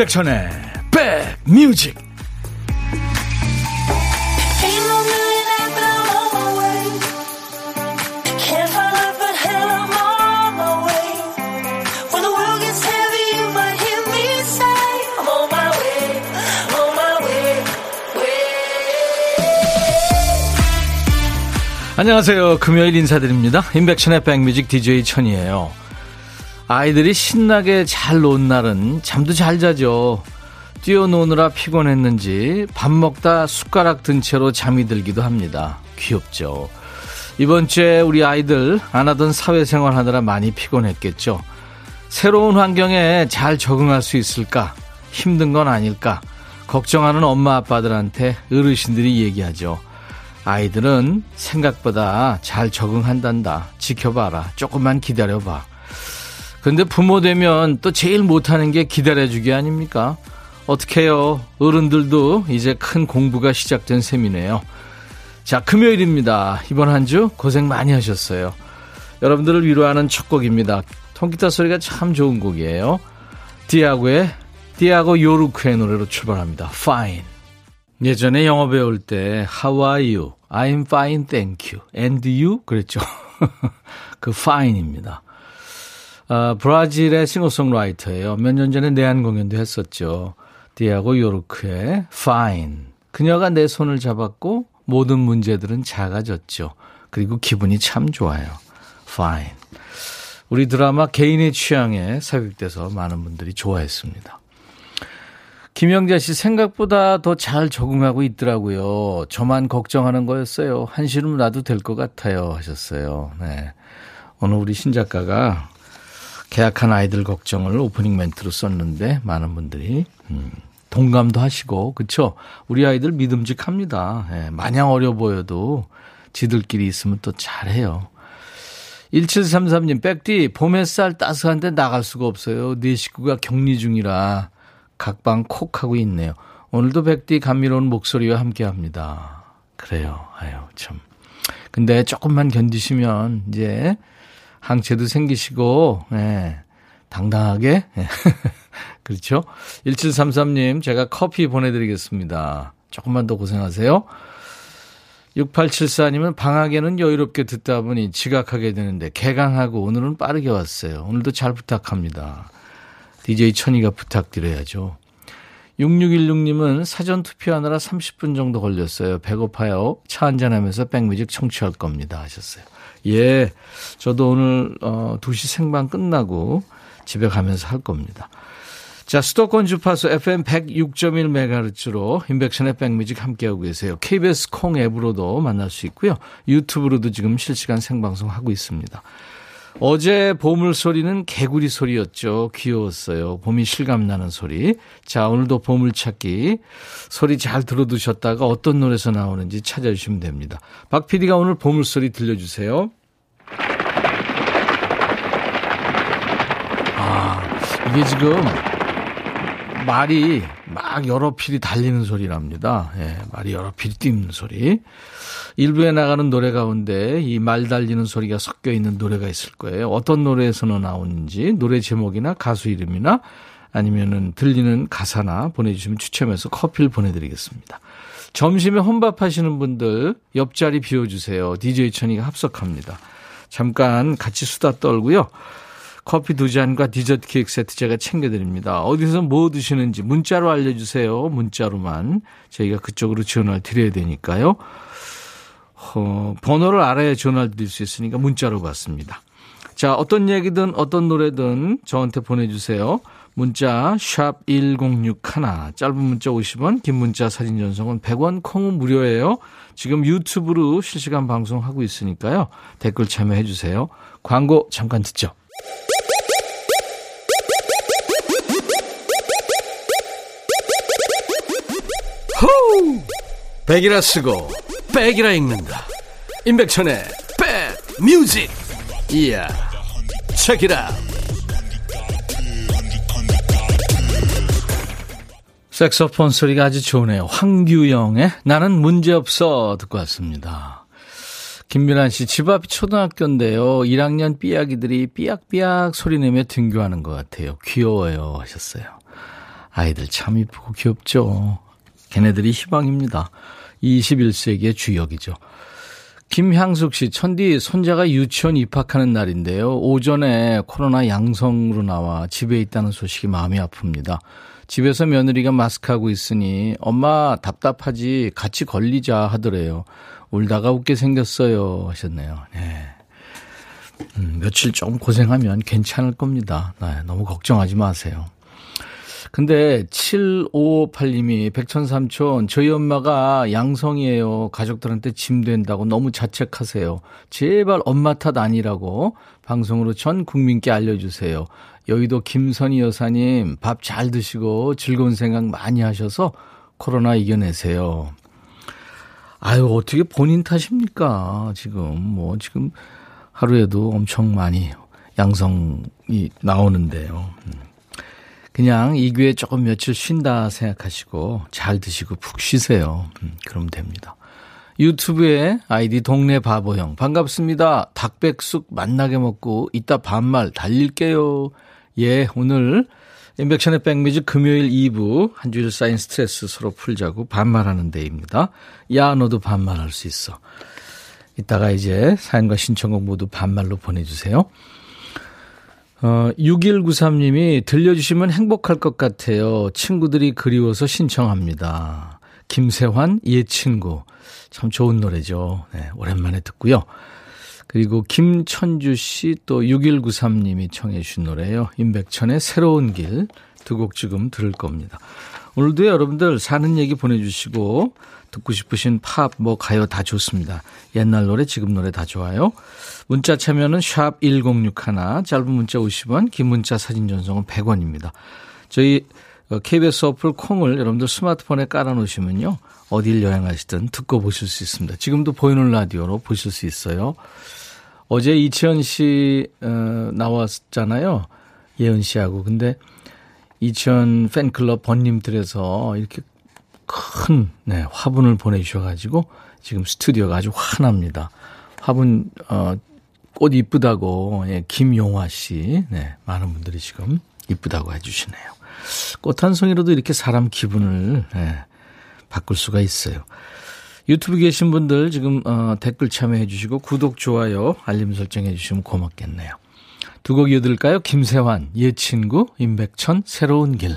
임백천의 백뮤직 안녕하세요. 금요일 인사드립니다. 임백천의 백뮤직 DJ 천이에요. 아이들이 신나게 잘 논 날은 잠도 잘 자죠. 뛰어노느라 피곤했는지 밥 먹다 숟가락 든 채로 잠이 들기도 합니다. 귀엽죠. 이번 주에 우리 아이들 안 하던 사회생활 하느라 많이 피곤했겠죠. 새로운 환경에 잘 적응할 수 있을까? 힘든 건 아닐까? 걱정하는 엄마 아빠들한테 어르신들이 얘기하죠. 아이들은 생각보다 잘 적응한단다. 지켜봐라. 조금만 기다려봐. 근데 부모 되면 또 제일 못하는 게 기다려주기 아닙니까? 어떡해요. 어른들도 이제 큰 공부가 시작된 셈이네요. 자, 금요일입니다. 이번 한 주 고생 많이 하셨어요. 여러분들을 위로하는 첫 곡입니다. 통기타 소리가 참 좋은 곡이에요. 디아고의 디아고 요르크의 노래로 출발합니다. Fine. 예전에 영어 배울 때 How are you? I'm fine, thank you. And you? 그랬죠. 그 fine입니다. 아, 브라질의 싱어송라이터예요. 몇 년 전에 내한 공연도 했었죠. 디아고 요르크의 fine. 그녀가 내 손을 잡았고 모든 문제들은 작아졌죠. 그리고 기분이 참 좋아요. fine. 우리 드라마 개인의 취향에 삽입돼서 많은 분들이 좋아했습니다. 김영자 씨 생각보다 더 잘 적응하고 있더라고요. 저만 걱정하는 거였어요. 한시름 놔도 될 것 같아요. 하셨어요. 네. 오늘 우리 신작가가 계약한 아이들 걱정을 오프닝 멘트로 썼는데 많은 분들이 음, 동감도 하시고 그쵸? 우리 아이들 믿음직합니다. 네, 마냥 어려 보여도 지들끼리 있으면 또 잘해요. 1733님, 백디, 봄 햇살 따스한데 나갈 수가 없어요. 네 식구가 격리 중이라 각방 콕 하고 있네요. 오늘도 백디 감미로운 목소리와 함께 합니다. 그래요. 아유, 참. 근데 조금만 견디시면 이제 항체도 생기시고, 예, 당당하게. 예. 그렇죠? 1733님, 제가 커피 보내드리겠습니다. 조금만 더 고생하세요. 6874님은 방학에는 여유롭게 듣다 보니 지각하게 되는데 개강하고 오늘은 빠르게 왔어요. 오늘도 잘 부탁합니다. DJ 천이가 부탁드려야죠. 6616님은 사전 투표하느라 30분 정도 걸렸어요. 배고파요. 차 한잔하면서 백뮤직 청취할 겁니다. 하셨어요. 예. 저도 오늘, 어, 2시 생방 끝나고 집에 가면서 할 겁니다. 자, 수도권 주파수 FM 106.1MHz로 인백션의 백뮤직 함께하고 계세요. KBS 콩 앱으로도 만날 수 있고요. 유튜브로도 지금 실시간 생방송 하고 있습니다. 어제 보물 소리는 개구리 소리였죠. 귀여웠어요. 봄이 실감나는 소리. 자, 오늘도 보물 찾기. 소리 잘 들어두셨다가 어떤 노래에서 나오는지 찾아주시면 됩니다. 박 PD가 오늘 보물 소리 들려주세요. 아, 이게 지금 말이 막 여러 필이 달리는 소리랍니다. 예, 말이 여러 필이 뛰는 소리. 일부에 나가는 노래 가운데 이 말 달리는 소리가 섞여 있는 노래가 있을 거예요. 어떤 노래에서는 나오는지 노래 제목이나 가수 이름이나 아니면은 들리는 가사나 보내주시면 추첨해서 커피를 보내드리겠습니다. 점심에 혼밥 하시는 분들 옆자리 비워주세요. DJ 천이가 합석합니다. 잠깐 같이 수다 떨고요. 커피 두 잔과 디저트 케이크 세트 제가 챙겨드립니다. 어디서 뭐 드시는지 문자로 알려주세요. 문자로만 저희가 그쪽으로 전화를 드려야 되니까요. 어, 번호를 알아야 전화를 드릴 수 있으니까 문자로 받습니다. 자, 어떤 얘기든 어떤 노래든 저한테 보내주세요. 문자 1061, 짧은 문자 50원, 긴 문자 사진 전송은 100원, 콩은 무료예요. 지금 유튜브로 실시간 방송하고 있으니까요. 댓글 참여해 주세요. 광고 잠깐 듣죠. 백이라 쓰고 백이라 읽는다. 임백천의 백 뮤직. 이야. 책이라. 색소폰 소리가 아주 좋네요. 황규영의 나는 문제없어 듣고 왔습니다. 김민환 씨, 집 앞이 초등학교인데요. 1학년 삐약이들이 삐약삐약 소리 내며 등교하는 것 같아요. 귀여워요. 하셨어요. 아이들 참 이쁘고 귀엽죠. 걔네들이 희망입니다. 21세기의 주역이죠. 김향숙 씨, 천디 손자가 유치원 입학하는 날인데요. 오전에 코로나 양성으로 나와 집에 있다는 소식이 마음이 아픕니다. 집에서 며느리가 마스크하고 있으니 엄마 답답하지 같이 걸리자 하더래요. 울다가 웃게 생겼어요 하셨네요. 네. 음, 며칠 좀 고생하면 괜찮을 겁니다. 네, 너무 걱정하지 마세요. 근데 7558님이 백천삼촌 저희 엄마가 양성이에요. 가족들한테 짐 된다고 너무 자책하세요. 제발 엄마 탓 아니라고 방송으로 전 국민께 알려주세요. 여의도 김선희 여사님 밥 잘 드시고 즐거운 생각 많이 하셔서 코로나 이겨내세요. 아유 어떻게 본인 탓입니까? 지금 뭐 지금 하루에도 엄청 많이 양성이 나오는데요. 음. 그냥 이 귀에 조금 며칠 쉰다 생각하시고 잘 드시고 푹 쉬세요. 음, 그러면 됩니다. 유튜브에 아이디 동네 바보형 반갑습니다. 닭백숙 만나게 먹고 이따 반말 달릴게요. 예, 오늘 인백션의 백미즈 금요일 2부 한 주일 쌓인 스트레스 서로 풀자고 반말하는 데입니다. 야 너도 반말할 수 있어. 이따가 이제 사연과 신청곡 모두 반말로 보내주세요. 어, 6193님이 들려주시면 행복할 것 같아요. 친구들이 그리워서 신청합니다. 김세환, 예 친구. 참 좋은 노래죠. 네, 오랜만에 듣고요. 그리고 김천주 씨 또 6193님이 청해 주신 노래예요. 임백천의 새로운 길 두 곡 지금 들을 겁니다. 오늘도 여러분들 사는 얘기 보내주시고 듣고 싶으신 팝, 뭐 가요 다 좋습니다. 옛날 노래, 지금 노래 다 좋아요. 문자 참여는 샵 1061, 짧은 문자 50원, 긴 문자 사진 전송은 100원입니다. 저희 KBS 어, 어플 콩을 여러분들 스마트폰에 깔아놓으시면요. 어딜 여행하시든 듣고 보실 수 있습니다. 지금도 보이는 라디오로 보실 수 있어요. 어제 이치현 씨 어, 나왔잖아요. 예은 씨하고. 근데 이치현 팬클럽 번님들에서 이렇게 큰 네, 화분을 보내주셔가지고 지금 스튜디오가 아주 환합니다. 화분 어, 꽃 이쁘다고 예, 김용화 씨, 네, 많은 분들이 지금 이쁘다고 해주시네요. 꽃 한 송이로도 이렇게 사람 기분을 예, 바꿀 수가 있어요. 유튜브 계신 분들 지금 어, 댓글 참여해 주시고 구독, 좋아요, 알림 설정해 주시면 고맙겠네요. 두 곡 이어들까요? 김세환, 예 친구, 임백천, 새로운 길.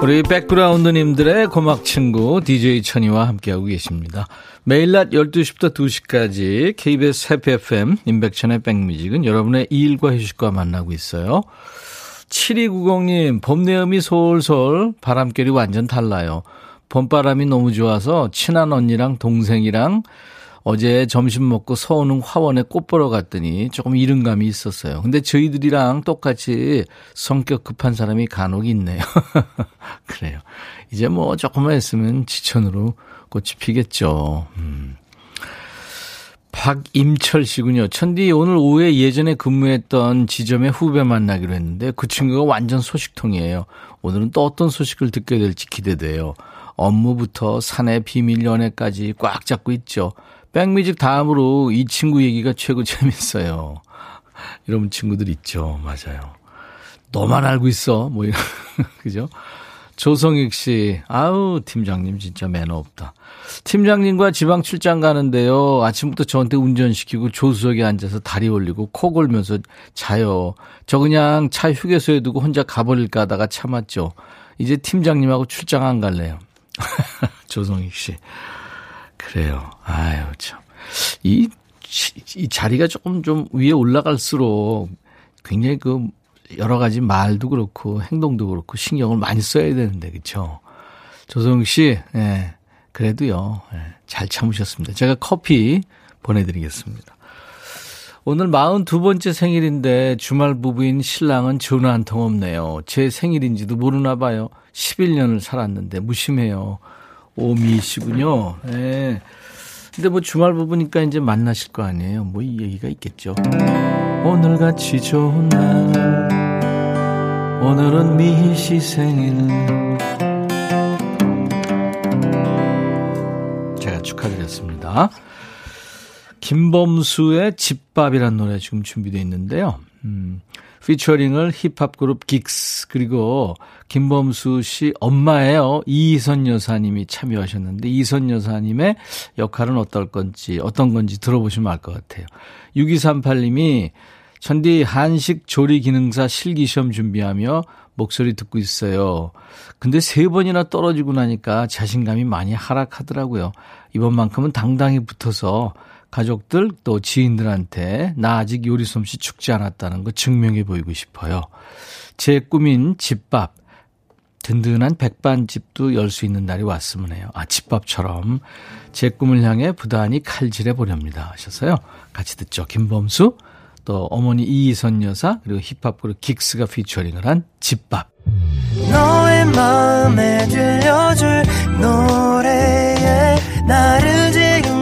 우리 백그라운드님들의 고막 친구 DJ 천이와 함께하고 계십니다. 매일 낮 12시부터 2시까지 KBS 해피 FM 인백천의 백뮤직은 여러분의 일과 휴식과 만나고 있어요. 7290님, 봄 내음이 솔솔 바람결이 완전 달라요. 봄바람이 너무 좋아서 친한 언니랑 동생이랑 어제 점심 먹고 서운흥 화원에 꽃 보러 갔더니 조금 이른 감이 있었어요. 근데 저희들이랑 똑같이 성격 급한 사람이 간혹 있네요. 그래요. 이제 뭐 조금만 있으면 지천으로 꽃이 피겠죠. 음. 박임철 씨군요. 천디 오늘 오후에 예전에 근무했던 지점의 후배 만나기로 했는데 그 친구가 완전 소식통이에요. 오늘은 또 어떤 소식을 듣게 될지 기대돼요. 업무부터 사내 비밀 연애까지 꽉 잡고 있죠. 백뮤직 다음으로 이 친구 얘기가 최고 재밌어요. 이런 친구들 있죠. 맞아요. 너만 알고 있어. 뭐 이런. 그죠? 조성익 씨, 아우, 팀장님 진짜 매너 없다. 팀장님과 지방 출장 가는데요. 아침부터 저한테 운전시키고 조수석에 앉아서 다리 올리고 코 골면서 자요. 저 그냥 차 휴게소에 두고 혼자 가버릴까 하다가 참았죠. 이제 팀장님하고 출장 안 갈래요. 조성익 씨. 그래요. 아유, 참. 이, 이 자리가 조금 좀 위에 올라갈수록 굉장히 그 여러 가지 말도 그렇고 행동도 그렇고 신경을 많이 써야 되는데, 그쵸? 조성 씨, 예, 그래도요, 예, 잘 참으셨습니다. 제가 커피 보내드리겠습니다. 오늘 42번째 생일인데 주말 부부인 신랑은 전화 한 통 없네요. 제 생일인지도 모르나 봐요. 11년을 살았는데 무심해요. 오미 씨군요. 예. 네. 근데 뭐 주말 부부니까 이제 만나실 거 아니에요. 뭐 이 얘기가 있겠죠. 오늘 같이 좋은 날 오늘은 미희 씨 생일 제가 축하드렸습니다. 김범수의 집밥이란 노래 지금 준비되어 있는데요. 음, 피처링을 힙합 그룹 긱스 그리고 김범수 씨 엄마예요. 이희선 여사님이 참여하셨는데 이희선 여사님의 역할은 어떨 건지 어떤 건지 들어보시면 알 것 같아요. 6238님이 천디 한식 조리 기능사 실기 시험 준비하며 목소리 듣고 있어요. 근데 세 번이나 떨어지고 나니까 자신감이 많이 하락하더라고요. 이번만큼은 당당히 붙어서 가족들 또 지인들한테 나 아직 요리 솜씨 죽지 않았다는 거 증명해 보이고 싶어요. 제 꿈인 집밥. 든든한 백반집도 열 수 있는 날이 왔으면 해요. 아, 집밥처럼 제 꿈을 향해 부단히 칼질해 보렵니다. 하셔서요. 같이 듣죠. 김범수, 또 어머니 이희선 여사, 그리고 힙합 그룹 긱스가 피처링을 한 집밥. 너의 마음에 들려줄 노래에 나를 지금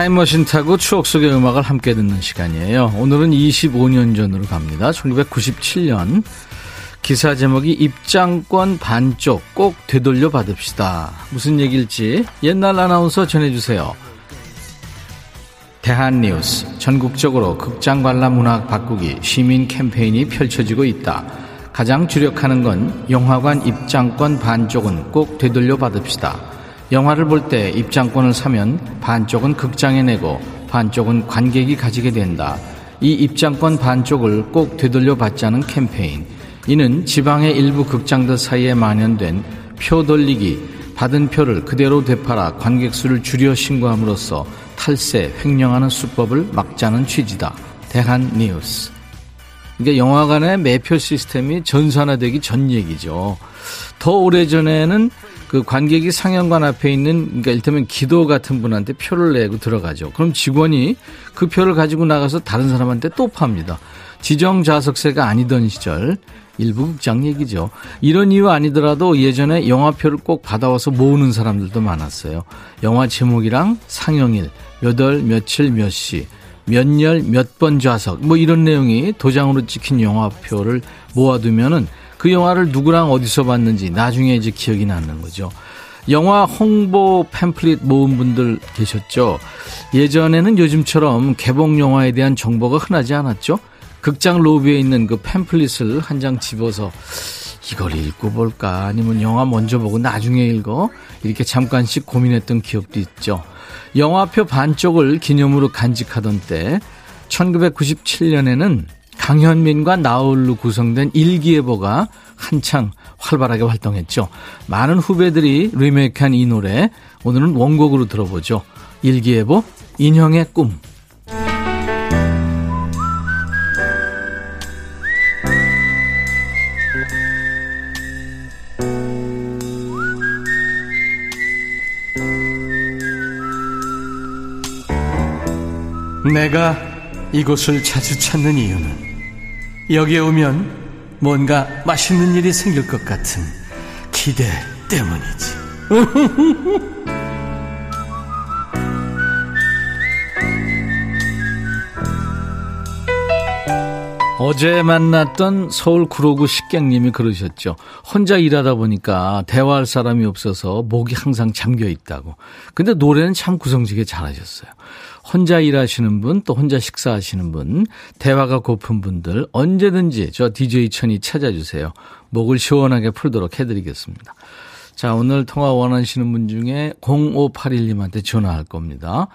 타임머신 타고 추억 속의 음악을 함께 듣는 시간이에요. 오늘은 25년 전으로 갑니다. 1997년 기사 제목이 입장권 반쪽 꼭 되돌려 받읍시다. 무슨 얘기일지 옛날 아나운서 전해주세요. 대한뉴스 전국적으로 극장 관람 문화 바꾸기 시민 캠페인이 펼쳐지고 있다. 가장 주력하는 건 영화관 입장권 반쪽은 꼭 되돌려 받읍시다. 영화를 볼 때 입장권을 사면 반쪽은 극장에 내고 반쪽은 관객이 가지게 된다. 이 입장권 반쪽을 꼭 되돌려 받자는 캠페인. 이는 지방의 일부 극장들 사이에 만연된 표 돌리기, 받은 표를 그대로 되팔아 관객 수를 줄여 신고함으로써 탈세, 횡령하는 수법을 막자는 취지다. 대한 뉴스. 그러니까 영화관의 매표 시스템이 전산화되기 전 얘기죠. 더 오래전에는 그 관객이 상영관 앞에 있는 그러니까 일테면 기도 같은 분한테 표를 내고 들어가죠. 그럼 직원이 그 표를 가지고 나가서 다른 사람한테 또 팝니다. 지정 좌석세가 아니던 시절 일부 극장 얘기죠. 이런 이유 아니더라도 예전에 영화표를 꼭 받아와서 모으는 사람들도 많았어요. 영화 제목이랑 상영일, 몇 월, 며칠, 몇 시, 몇 열, 몇 번 좌석, 뭐 이런 내용이 도장으로 찍힌 영화표를 모아두면은 그 영화를 누구랑 어디서 봤는지 나중에 이제 기억이 나는 거죠. 영화 홍보 팸플릿 모은 분들 계셨죠? 예전에는 요즘처럼 개봉 영화에 대한 정보가 흔하지 않았죠? 극장 로비에 있는 그 팸플릿을 한 장 집어서 이걸 읽고 볼까 아니면 영화 먼저 보고 나중에 읽어 이렇게 잠깐씩 고민했던 기억도 있죠. 영화표 반쪽을 기념으로 간직하던 때 1997년에는 강현민과 나홀로 구성된 일기예보가 한창 활발하게 활동했죠. 많은 후배들이 리메이크한 이 노래 오늘은 원곡으로 들어보죠. 일기예보 인형의 꿈 내가 이곳을 자주 찾는 이유는 여기에 오면 뭔가 맛있는 일이 생길 것 같은 기대 때문이지. 어제 만났던 서울 구로구 식객님이 그러셨죠. 혼자 일하다 보니까 대화할 사람이 없어서 목이 항상 잠겨 있다고. 근데 노래는 참 구성지게 잘하셨어요. 혼자 일하시는 분, 또 혼자 식사하시는 분, 대화가 고픈 분들 언제든지 저 DJ 천이 찾아주세요. 목을 시원하게 풀도록 해드리겠습니다. 자, 오늘 통화 원하시는 분 중에 0581님한테 전화할 겁니다.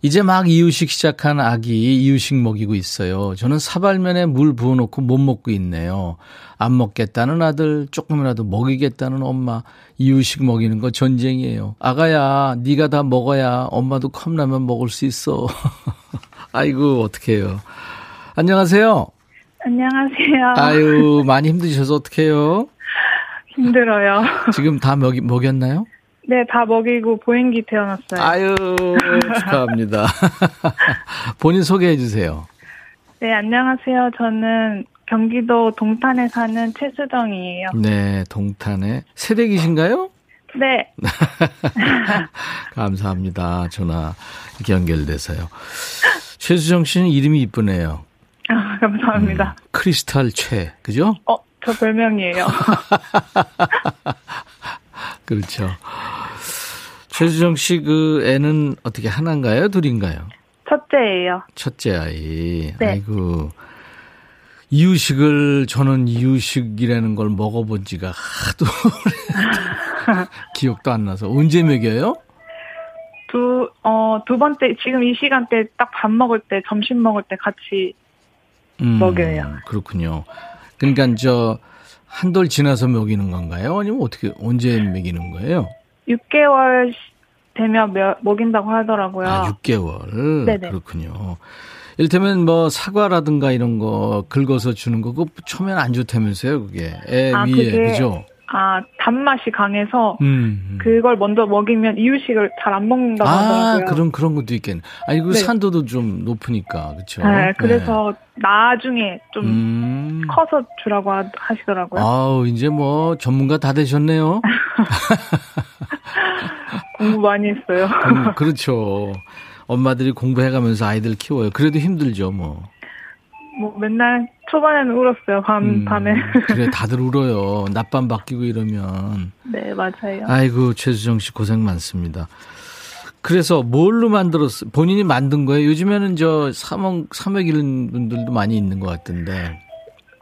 이제 막 이유식 시작한 아기 이유식 먹이고 있어요. 저는 사발면에 물 부어놓고 못 먹고 있네요. 안 먹겠다는 아들, 조금이라도 먹이겠다는 엄마. 이유식 먹이는 거 전쟁이에요. 아가야, 네가 다 먹어야 엄마도 컵라면 먹을 수 있어. 아이고 어떡해요. 안녕하세요. 안녕하세요. 아유 많이 힘드셔서 어떡해요. 힘들어요. 지금 다 먹이, 먹였나요? 네, 다 먹이고 보행기 태어났어요. 아유, 축하합니다. 본인 소개해 주세요. 네, 안녕하세요. 저는 경기도 동탄에 사는 최수정이에요. 네, 동탄에 새댁이신가요? 네. 감사합니다. 전화 이렇게 연결돼서요. 최수정 씨는 이름이 이쁘네요. 아, 감사합니다. 음, 크리스탈 최, 그죠? 어, 저 별명이에요. 그렇죠. 최수정 씨 그 애는 어떻게 하나인가요? 둘인가요? 첫째예요. 첫째 아이. 네. 아이고. 이유식을 저는 이유식이라는 걸 먹어본 지가 하도 기억도 안 나서 언제 먹여요? 두, 어, 두 번째, 지금 이 시간대 딱 밥 먹을 때, 점심 먹을 때 같이 음, 먹여요. 그렇군요. 그러니까 저 한돌 지나서 먹이는 건가요? 아니면 어떻게 언제 먹이는 거예요? 6개월 되면 며- 먹인다고 하더라고요. 아, 6개월. 네네. 그렇군요. 일테면 뭐 사과라든가 이런 거 긁어서 주는 거 그거 처음엔 안 좋다면서요, 그게. 애 아, 위에 그게 그죠? 아, 단맛이 강해서 음. 음. 그걸 먼저 먹이면 이유식을 잘 안 먹는다고 아, 하더라고요. 그런 그런 것도 있겠네. 아니 그 네. 산도도 좀 높으니까. 그렇죠? 네, 그래서 나중에 좀 음. 커서 주라고 하, 하시더라고요. 아우, 이제 뭐 전문가 다 되셨네요. 공부 많이 했어요. 음, 그렇죠. 엄마들이 공부해가면서 아이들 키워요. 그래도 힘들죠, 뭐. 뭐 맨날 초반에는 울었어요. 밤 음, 밤에. 그래, 다들 울어요. 낮밤 바뀌고 이러면. 네, 맞아요. 아이고, 최수정 씨 고생 많습니다. 그래서 뭘로 만들었어요? 본인이 만든 거예요? 요즘에는 저 사먹, 사먹이는 분들도 많이 있는 것 같은데.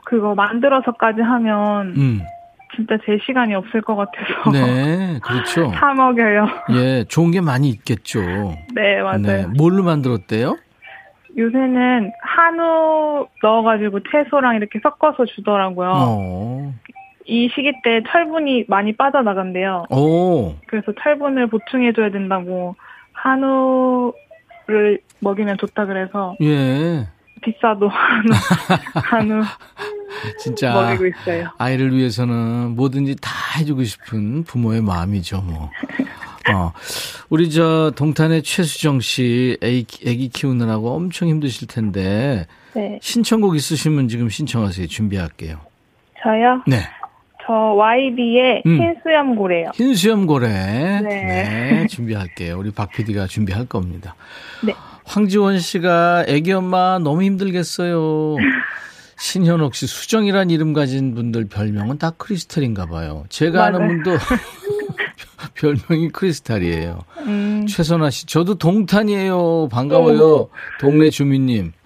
그거 만들어서까지 하면 음, 진짜 제 시간이 없을 것 같아서 네, 그렇죠. 사 먹여요. 예, 좋은 게 많이 있겠죠. 네, 맞아요. 네, 뭘로 만들었대요? 요새는 한우 넣어가지고 채소랑 이렇게 섞어서 주더라고요. 어, 이 시기 때 철분이 많이 빠져나간대요. 오, 그래서 철분을 보충해줘야 된다고 한우를 먹이면 좋다 그래서 예, 비싸도 한우, 한우 진짜. 먹이고 있어요. 아이를 위해서는 뭐든지 다 해주고 싶은 부모의 마음이죠, 뭐. 어, 우리 저 동탄의 최수정 씨 애기, 애기 키우느라고 엄청 힘드실 텐데 네. 신청곡 있으시면 지금 신청하세요. 준비할게요. 저요? 네. 저 YB의 음. 흰수염고래요. 흰수염 고래. 네. 네, 준비할게요. 우리 박 PD가 준비할 겁니다. 네. 황지원 씨가 애기 엄마 너무 힘들겠어요. 신현옥 씨 수정이란 이름 가진 분들 별명은 다 크리스탈인가 봐요. 제가 아는 맞아요. 분도 별명이 크리스탈이에요. 음, 최선아 씨, 저도 동탄이에요. 반가워요. 동네 주민님.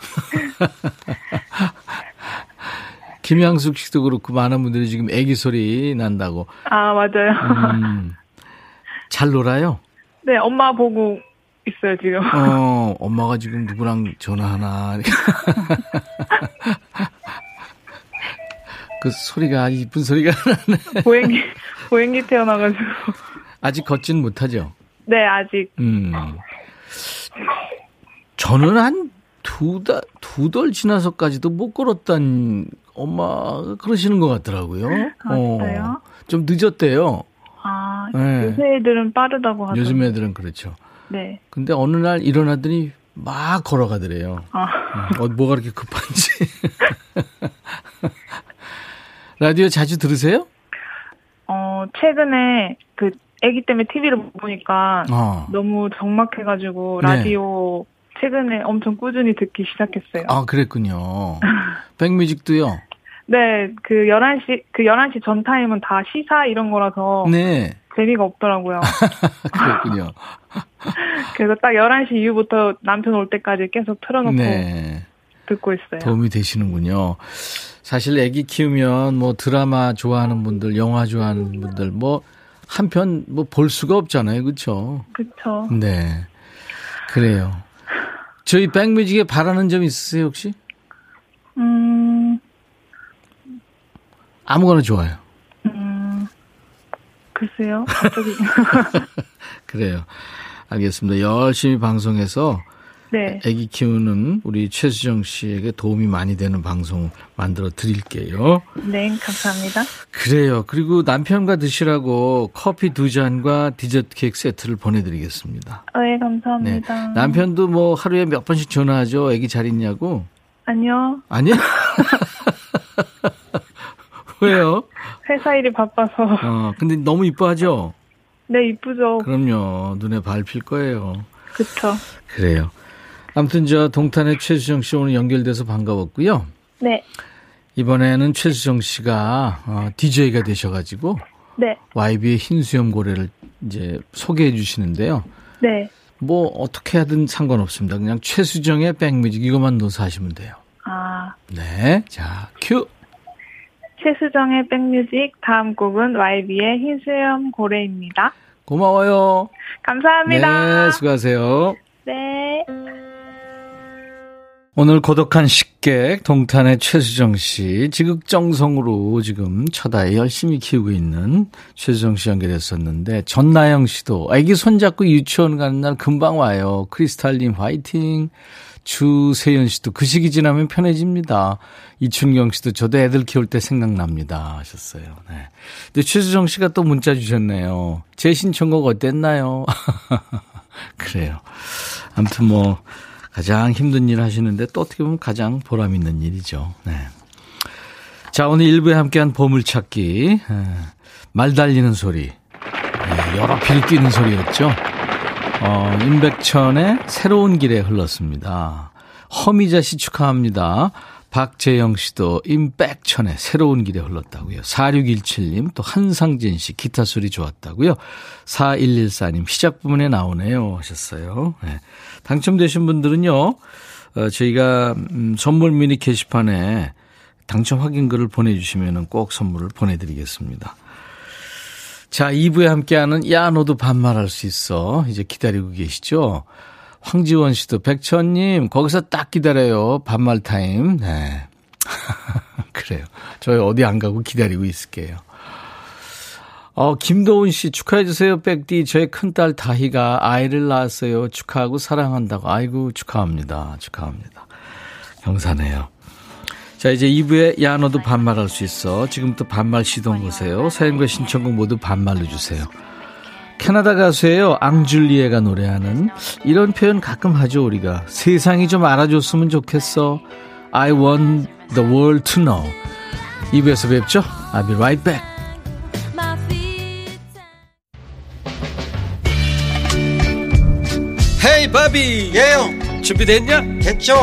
김양숙 씨도 그렇고 많은 분들이 지금 애기 소리 난다고. 아, 맞아요. 음, 잘 놀아요? 네, 엄마 보고 있어요, 지금. 어, 엄마가 지금 누구랑 전화하나. 그 소리가 이쁜 소리가 나네. 보행기, 보행기 태어나가지고. 아직 걷진 못하죠. 네, 아직. 음. 저는 한 두 달, 두 달 지나서까지도 못 걸었단 엄마 그러시는 것 같더라고요. 아, 진짜요? 좀 늦었대요. 아, 네. 요새 애들은 빠르다고 하죠. 요즘 애들은 그렇죠. 네. 근데 어느 날 일어나더니 막 걸어가더래요. 아, 어, 뭐가 그렇게 급한지. 라디오 자주 들으세요? 어, 최근에 그 아기 때문에 TV를 못 보니까 어. 너무 적막해가지고 네. 라디오 최근에 엄청 꾸준히 듣기 시작했어요. 아, 그랬군요. 백뮤직도요? 네, 그 11시, 그 11시 전 타임은 다 시사 이런 거라서 네. 재미가 없더라고요. 그랬군요. 그래서 딱 11시 이후부터 남편 올 때까지 계속 틀어놓고 네. 듣고 있어요. 도움이 되시는군요. 사실 아기 키우면 뭐 드라마 좋아하는 분들, 영화 좋아하는 분들 뭐 한편 뭐 볼 수가 없잖아요. 그렇죠? 그쵸. 네. 그래요. 저희 백뮤직에 바라는 점 있으세요, 혹시? 음, 아무거나 좋아요. 음, 글쎄요. 갑자기. 그래요. 알겠습니다. 열심히 방송해서 네. 아기 키우는 우리 최수정 씨에게 도움이 많이 되는 방송 만들어 드릴게요. 네, 감사합니다. 그래요. 그리고 남편과 드시라고 커피 두 잔과 디저트 케이크 세트를 보내드리겠습니다. 네, 네. 감사합니다. 남편도 뭐 하루에 몇 번씩 전화하죠. 아기 잘 있냐고. 아니요. 아니야? 왜요? 회사 일이 바빠서. 어, 근데 너무 이뻐하죠? 네, 이쁘죠. 그럼요. 눈에 밟힐 거예요. 그쵸. 그래요. 아무튼 저 동탄의 최수정 씨 오늘 연결돼서 반가웠고요. 네. 이번에는 최수정 씨가 어, DJ가 되셔가지고 네. YB의 흰 수염 고래를 이제 소개해 주시는데요. 네. 뭐 어떻게 하든 상관없습니다. 그냥 최수정의 백뮤직 이것만 넣어서 하시면 돼요. 아, 네, 자 큐. 최수정의 백뮤직 다음 곡은 YB의 흰 수염 고래입니다. 고마워요. 감사합니다. 네, 수고하세요. 네. 오늘 고독한 식객 동탄의 최수정 씨 지극정성으로 지금 첫아이 열심히 키우고 있는 최수정 씨 연결했었는데 전나영 씨도 아기 손잡고 유치원 가는 날 금방 와요. 크리스탈님 화이팅. 주세연 씨도 그 시기 지나면 편해집니다. 이춘경 씨도 저도 애들 키울 때 생각납니다 하셨어요. 네. 근데 최수정 씨가 또 문자 주셨네요. 제 신청곡 어땠나요? 그래요. 아무튼 뭐 가장 힘든 일 하시는데 또 어떻게 보면 가장 보람 있는 일이죠. 네. 자, 오늘 일부에 함께한 보물찾기. 에, 말 달리는 소리. 에, 여러 필 뛰는 소리였죠. 어, 임백천의 새로운 길에 흘렀습니다. 허미자 씨 축하합니다. 박재영 씨도 임백천의 새로운 길에 흘렀다고요. 4617님 또 한상진 씨 기타 소리 좋았다고요. 4114님 시작 부분에 나오네요 하셨어요. 네. 당첨되신 분들은요. 어, 저희가 음, 선물 미니 게시판에 당첨 확인글을 보내주시면 꼭 선물을 보내드리겠습니다. 자, 2부에 함께하는 야 너도 반말할 수 있어. 이제 기다리고 계시죠? 황지원 씨도 백천님 거기서 딱 기다려요. 반말 타임. 네. 그래요. 저희 어디 안 가고 기다리고 있을게요. 어, 김도훈 씨 축하해 주세요. 백디 저희 큰딸 다희가 아이를 낳았어요. 축하하고 사랑한다고. 아이고 축하합니다. 축하합니다. 경사네요. 자, 이제 2부에 야 너도 반말할 수 있어. 지금부터 반말 시동 거세요. 사연과 신청곡 모두 반말로 주세요. 캐나다 가수예요. 앙줄리에가 노래하는 이런 표현 가끔 하죠 우리가 세상이 좀 알아줬으면 좋겠어. I want the world to know. 2부에서 뵙죠. I'll be right back. 헤이 바비 예영 준비됐냐? 됐죠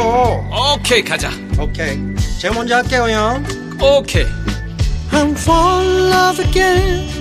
오케이 가자 오케이 제가 먼저 할게요 형 오케이 I'm fall in love again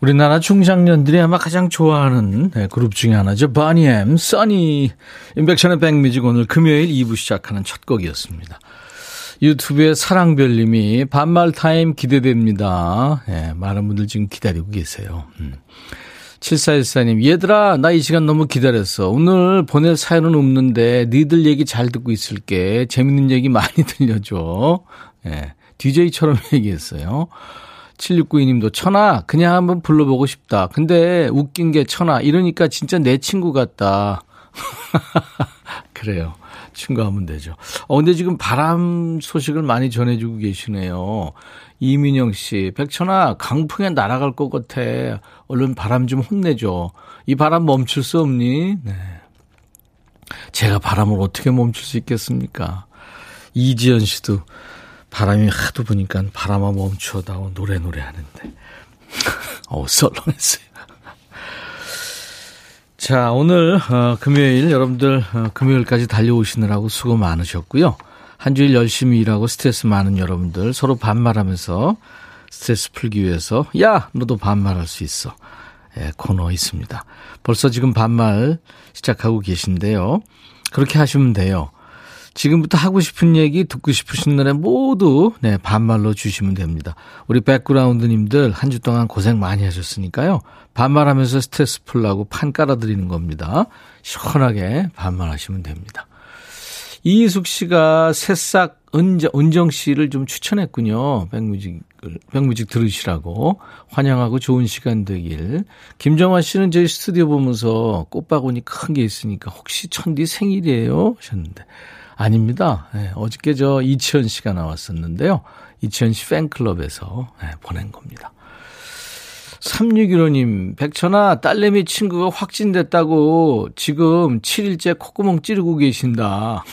우리나라 중장년들이 아마 가장 좋아하는 네, 그룹 중에 하나죠. 바니엠, 써니. 인백션의 백뮤직 오늘 금요일 2부 시작하는 첫 곡이었습니다. 유튜브에 사랑별님이 반말 타임 기대됩니다. 예, 많은 분들 지금 기다리고 계세요. 음. 7414님, 얘들아, 나 이 시간 너무 기다렸어. 오늘 보낼 사연은 없는데, 니들 얘기 잘 듣고 있을게. 재밌는 얘기 많이 들려줘. 예. 네, DJ처럼 얘기했어요. 7692님도, 천아, 그냥 한번 불러보고 싶다. 근데 웃긴 게 천아, 이러니까 진짜 내 친구 같다. 그래요. 친구하면 되죠. 어, 근데 지금 바람 소식을 많이 전해주고 계시네요. 이민영 씨, 백천아, 강풍에 날아갈 것 같아. 얼른 바람 좀 혼내줘. 이 바람 멈출 수 없니? 네. 제가 바람을 어떻게 멈출 수 있겠습니까? 이지연 씨도 바람이 하도 부니까 바람아 멈춰다오 노래 노래 하는데. 어, 썰렁했어요. 자, 오늘, 어, 금요일, 여러분들, 어, 금요일까지 달려오시느라고 수고 많으셨고요. 한 주일 열심히 일하고 스트레스 많은 여러분들 서로 반말하면서 스트레스 풀기 위해서, 야! 너도 반말할 수 있어. 예, 코너 있습니다. 벌써 지금 반말 시작하고 계신데요. 그렇게 하시면 돼요. 지금부터 하고 싶은 얘기 듣고 싶으신 노래 모두 네, 반말로 주시면 됩니다. 우리 백그라운드님들 한 주 동안 고생 많이 하셨으니까요. 반말하면서 스트레스 풀라고 판 깔아드리는 겁니다. 시원하게 반말하시면 됩니다. 이희숙 씨가 새싹 은정, 은정 씨를 좀 추천했군요. 백뮤직을, 백뮤직 들으시라고. 환영하고 좋은 시간 되길. 김정환 씨는 저희 스튜디오 보면서 꽃바구니 큰 게 있으니까 혹시 천디 생일이에요? 하셨는데. 아닙니다. 네, 어저께 저 이치현 씨가 나왔었는데요. 이치현 씨 팬클럽에서 네, 보낸 겁니다. 3615님, 백천아, 딸내미 친구가 확진됐다고 지금 7일째 콧구멍 찌르고 계신다.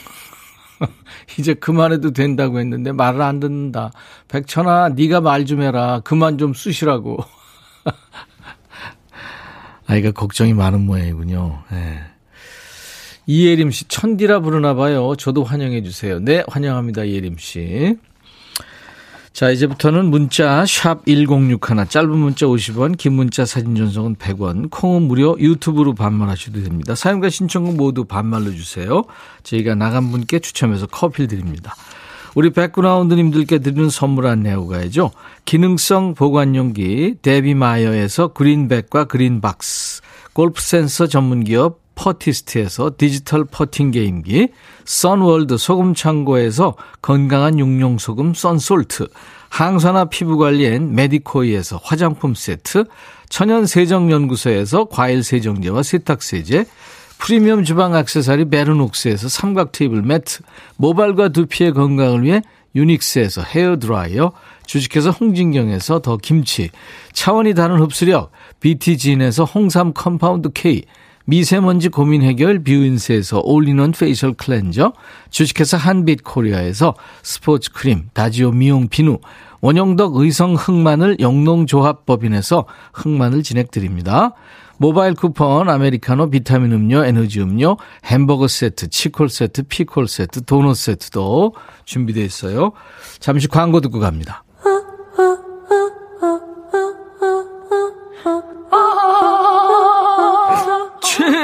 이제 그만해도 된다고 했는데 말을 안 듣는다. 백천아, 네가 말 좀 해라. 그만 좀 쑤시라고. 아이가 걱정이 많은 모양이군요. 네. 이예림 씨, 천디라 부르나 봐요. 저도 환영해 주세요. 네, 환영합니다, 이예림 씨. 자, 이제부터는 문자 샵 1061, 짧은 문자 50원, 긴 문자 사진 전송은 100원, 콩은 무료 유튜브로 반말하셔도 됩니다. 사용과 신청곡 모두 반말로 주세요. 저희가 나간 분께 추첨해서 커피를 드립니다. 우리 백그라운드님들께 드리는 선물 안내하고 가야죠. 기능성 보관용기 데비마이어에서 그린백과 그린박스, 골프 센서 전문기업 퍼티스트에서 디지털 퍼팅 게임기, 선월드 소금 창고에서 건강한 육룡 소금 썬솔트, 항산화 피부 관리엔 메디코이에서 화장품 세트, 천연 세정 연구소에서 과일 세정제와 세탁세제, 프리미엄 주방 액세서리 베르녹스에서 삼각 테이블 매트, 모발과 두피의 건강을 위해 유닉스에서 헤어 드라이어, 주식회사 홍진경에서 더 김치, 차원이 다른 흡수력, BT진에서 홍삼 compound K, 미세먼지 고민 해결 뷰인스에서 all-in-one facial cleanser, 주식회사 한빛 코리아에서 스포츠 크림, 다지오 미용 비누, 원형덕 의성 흑마늘 영농조합법인에서 흑마늘 진행 드립니다. 모바일 쿠폰, 아메리카노, 비타민 음료, 에너지 음료, 햄버거 세트, 치콜 세트, 피콜 세트, 도넛 세트도 준비되어 있어요. 잠시 광고 듣고 갑니다.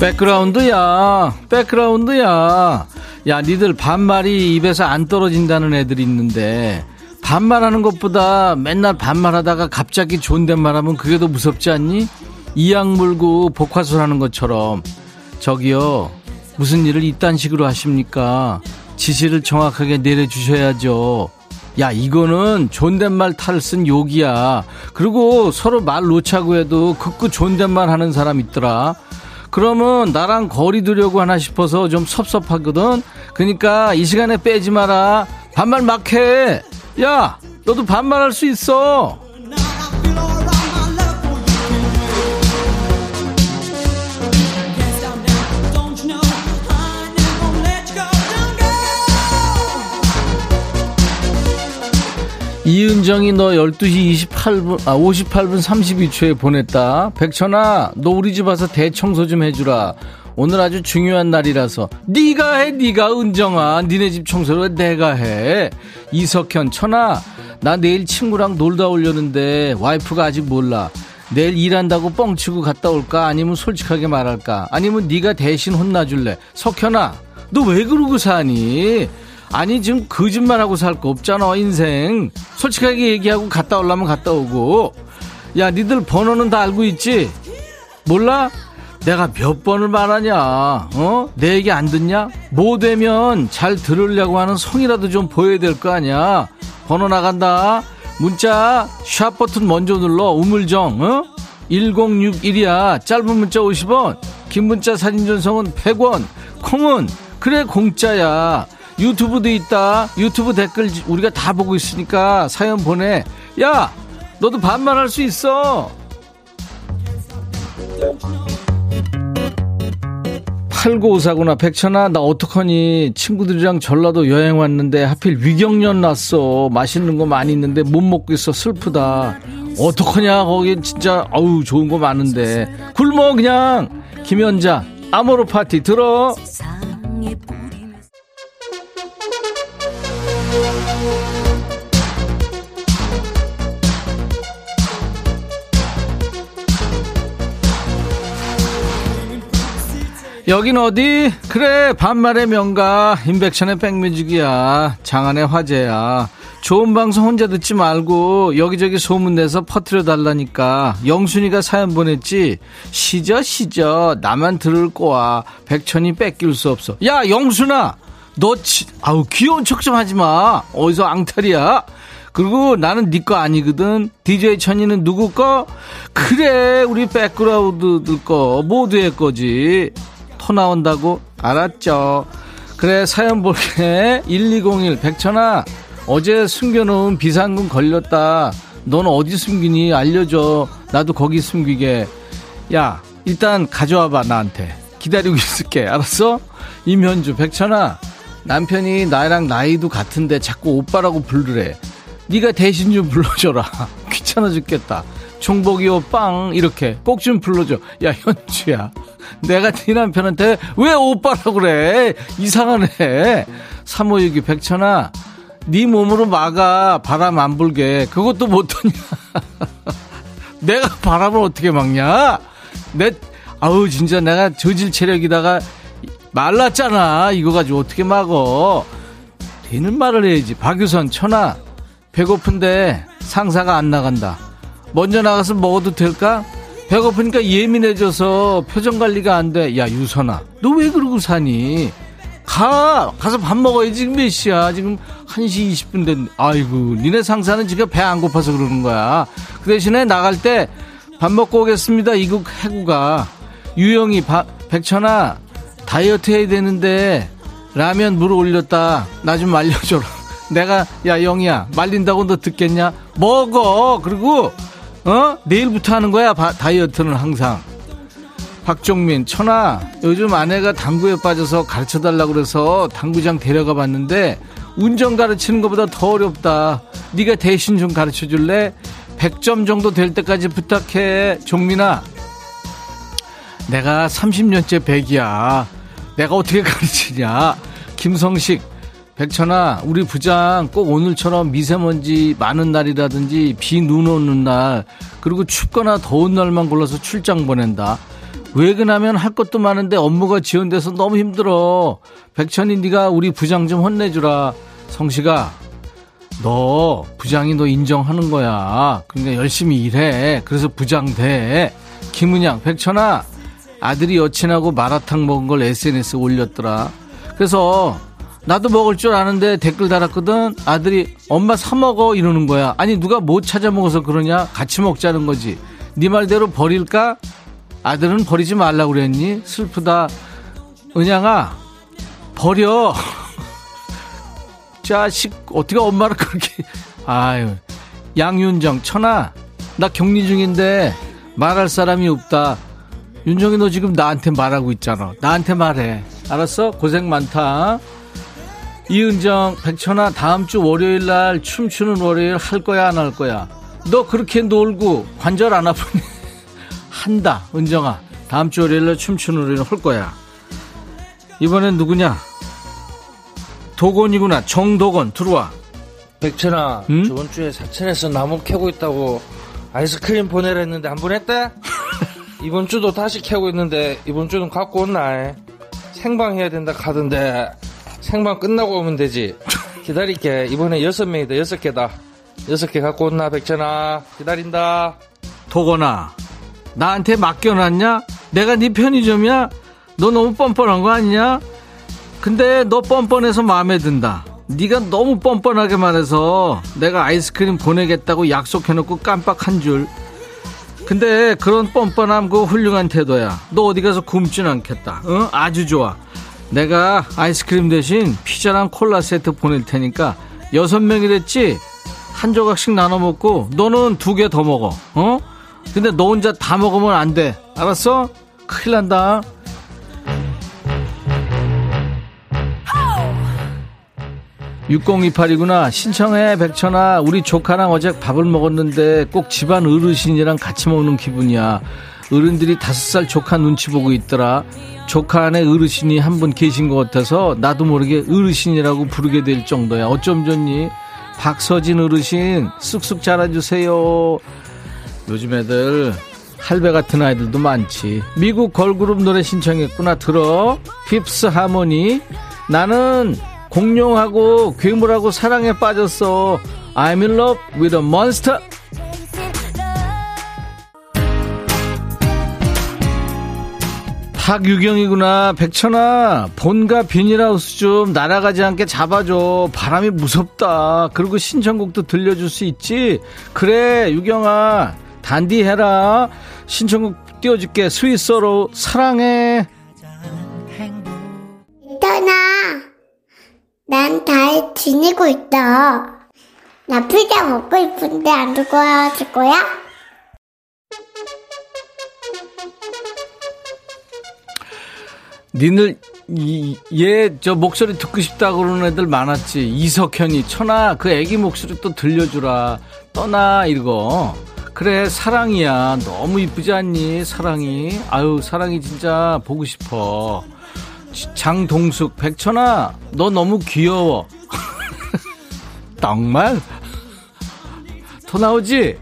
백그라운드야, 백그라운드야. 야, 니들 반말이 입에서 안 떨어진다는 애들이 있는데, 반말하는 것보다 맨날 반말하다가 갑자기 존댓말 하면 그게 더 무섭지 않니? 이악 물고 복화술 하는 것처럼. 저기요, 무슨 일을 이딴 식으로 하십니까? 지시를 정확하게 내려주셔야죠. 야, 이거는 존댓말 탈을 쓴 욕이야. 그리고 서로 말 놓자고 해도 극구 존댓말 하는 사람 있더라. 그러면 나랑 거리 두려고 하나 싶어서 좀 섭섭하거든. 그러니까 이 시간에 빼지 마라. 반말 막 해. 야, 너도 반말할 수 있어. 이은정이 너 12시 28분, 아, 58분 32초에 보냈다. 백천아, 너 우리 집 와서 대청소 좀 해주라. 오늘 아주 중요한 날이라서. 네가 해, 네가 은정아. 니네 집 청소를 내가 해. 이석현, 천아, 나 내일 친구랑 놀다 오려는데 와이프가 아직 몰라. 내일 일한다고 뻥치고 갔다 올까? 아니면 솔직하게 말할까? 아니면 네가 대신 혼나줄래? 석현아, 너 왜 그러고 사니? 아니 지금 거짓말하고 살 거 없잖아 인생. 솔직하게 얘기하고 갔다 오려면 갔다 오고. 야 니들 번호는 다 알고 있지? 몰라? 내가 몇 번을 말하냐? 어? 내 얘기 안 듣냐? 뭐 되면 잘 들으려고 하는 성이라도 좀 보여야 될 거 아니야. 번호 나간다. 문자 샵 버튼 먼저 눌러. 우물정 어? 1061이야. 짧은 문자 50원 긴 문자 사진 전송은 100원. 콩은 그래 공짜야 유튜브도 있다. 유튜브 댓글 우리가 다 보고 있으니까 사연 보내. 야, 너도 반말할 수 있어. 8954구나. 백천아, 나 어떡하니? 친구들이랑 전라도 여행 왔는데 하필 위경련 났어. 맛있는 거 많이 있는데 못 먹고 있어. 슬프다. 어떡하냐? 거기 진짜, 아우, 좋은 거 많은데. 굶어, 그냥. 김연자, 아모르 파티 들어. 여긴 어디? 그래 반말의 명가. 인백션의 백뮤직이야. 장안의 화제야. 좋은 방송 혼자 듣지 말고 여기저기 소문내서 퍼트려 달라니까. 영순이가 사연 보냈지? 시저 시저. 나만 들을 거야 백천이 뺏길 수 없어. 야 영순아! 너 치, 아우 귀여운 척 좀 하지 마. 어디서 앙탈이야? 그리고 나는 네 거 아니거든. DJ 천이는 누구 거? 그래 우리 백그라운드들 거. 모두의 거지 토 나온다고? 알았죠. 그래, 사연 볼게. 1201, 백천아, 어제 숨겨놓은 비상금 걸렸다. 넌 어디 숨기니? 알려줘. 나도 거기 숨기게. 야, 일단 가져와봐, 나한테. 기다리고 있을게. 알았어? 임현주, 백천아, 남편이 나랑 나이도 같은데 자꾸 오빠라고 부르래. 네가 대신 좀 불러줘라. 귀찮아 죽겠다. 종복이요, 빵, 이렇게 꼭 좀 불러줘. 야, 현주야. 내가 네 남편한테 왜 오빠라고 그래? 이상하네. 356이 백천아, 네 몸으로 막아. 바람 안 불게. 그것도 못하냐. 내가 바람을 어떻게 막냐? 내, 아우, 진짜 내가 저질 체력이다가 말랐잖아. 이거 가지고 어떻게 막어? 되는 말을 해야지. 박유선, 천아, 배고픈데 상사가 안 나간다. 먼저 나가서 먹어도 될까? 배고프니까 예민해져서 표정 관리가 안 돼. 야, 유선아. 너 왜 그러고 사니? 가! 가서 밥 먹어야지. 지금 몇 시야? 지금 1시 20분 된, 아이고, 니네 상사는 지금 배 안 고파서 그러는 거야. 그 대신에 나갈 때 밥 먹고 오겠습니다. 이거 해구가. 유영이, 바, 백천아, 다이어트 해야 되는데 라면 물 올렸다. 나 좀 말려줘라. 내가, 야, 영이야, 말린다고 너 듣겠냐? 먹어! 그리고, 어? 내일부터 하는 거야, 바, 다이어트는 항상. 박종민, 천아, 요즘 아내가 당구에 빠져서 가르쳐 달라고 그래서 당구장 데려가 봤는데 운전 가르치는 것보다 더 어렵다. 네가 대신 좀 가르쳐 줄래? 100점 정도 될 때까지 부탁해. 종민아, 내가 30년째 100이야. 내가 어떻게 가르치냐? 김성식, 백천아, 우리 부장 꼭 오늘처럼 미세먼지 많은 날이라든지 비 눈 오는 날, 그리고 춥거나 더운 날만 골라서 출장 보낸다. 외근하면 할 것도 많은데 업무가 지연돼서 너무 힘들어. 백천이 네가 우리 부장 좀 혼내주라. 성식아, 너 부장이 너 인정하는 거야. 그러니까 열심히 일해. 그래서 부장 돼. 김은양, 백천아, 아들이 여친하고 마라탕 먹은 걸 SNS에 올렸더라. 그래서 나도 먹을 줄 아는데 댓글 달았거든. 아들이 엄마 사 먹어 이러는 거야. 아니 누가 못 찾아 먹어서 그러냐? 같이 먹자는 거지. 네 말대로 버릴까? 아들은 버리지 말라고 그랬니? 슬프다. 은양아 버려. 자식 어떻게 엄마를 그렇게 아유 양윤정 천아 나 격리 중인데 말할 사람이 없다. 윤정이 너 지금 나한테 말하고 있잖아. 나한테 말해. 알았어? 고생 많다. 이은정, 백천아, 다음 주 월요일 날 춤추는 월요일 할 거야, 안 할 거야? 너 그렇게 놀고 관절 안 아프니? 한다, 은정아. 다음 주 월요일 날 춤추는 월요일 할 거야. 이번엔 누구냐? 도건이구나. 정도건, 들어와. 백천아, 응? 저번 주에 사천에서 나무 캐고 있다고 아이스크림 보내라 했는데 안 보냈대? 이번 주도 다시 캐고 있는데 이번 주는 갖고 온나? 생방 해야 된다 카던데 생방 끝나고 오면 되지. 기다릴게. 이번에 여섯 명이다. 여섯 개다. 여섯 개 갖고 온나 백천아. 기다린다. 도건아, 나한테 맡겨놨냐? 내가 네 편의점이야? 너 너무 뻔뻔한 거 아니냐? 근데 너 뻔뻔해서 마음에 든다. 네가 너무 뻔뻔하게 말해서 내가 아이스크림 보내겠다고 약속해놓고 깜빡한 줄. 근데 그런 뻔뻔함 그 훌륭한 태도야. 너 어디 가서 굶진 않겠다. 응? 아주 좋아. 내가 아이스크림 대신 피자랑 콜라 세트 보낼 테니까 여섯 명이랬지? 한 조각씩 나눠 먹고 너는 두 개 더 먹어. 어? 근데 너 혼자 다 먹으면 안 돼. 알았어? 큰일 난다. 6028이구나. 신청해, 백천아. 우리 조카랑 어제 밥을 먹었는데 꼭 집안 어르신이랑 같이 먹는 기분이야. 어른들이 다섯 살 조카 눈치 보고 있더라. 조카 안에 어르신이 한 분 계신 것 같아서 나도 모르게 어르신이라고 부르게 될 정도야. 어쩜 좋니? 박서진 어르신, 쑥쑥 자라주세요. 요즘 애들 할배 같은 아이들도 많지. 미국 걸그룹 노래 신청했구나. 들어. 핍스 하모니. 나는 공룡하고 괴물하고 사랑에 빠졌어. I'm in love with a monster. 박유경이구나. 백천아, 본가 비닐하우스 좀 날아가지 않게 잡아줘. 바람이 무섭다. 그리고 신청곡도 들려줄 수 있지? 그래, 유경아. 단디 해라. 신청곡 띄워줄게. 스위스로 사랑해. 있잖아. 난 잘 지내고 있어. 나 피자 먹고 싶은데 안 두고 와줄 거야? 니들 얘 저 목소리 듣고 싶다 그러는 애들 많았지. 이석현이 천아 그 애기 목소리 또 들려주라. 떠나 이거 그래 사랑이야. 너무 이쁘지 않니 사랑이? 아유 사랑이 진짜 보고 싶어. 장동숙 백천아 너 너무 귀여워 정말? 토 나오지?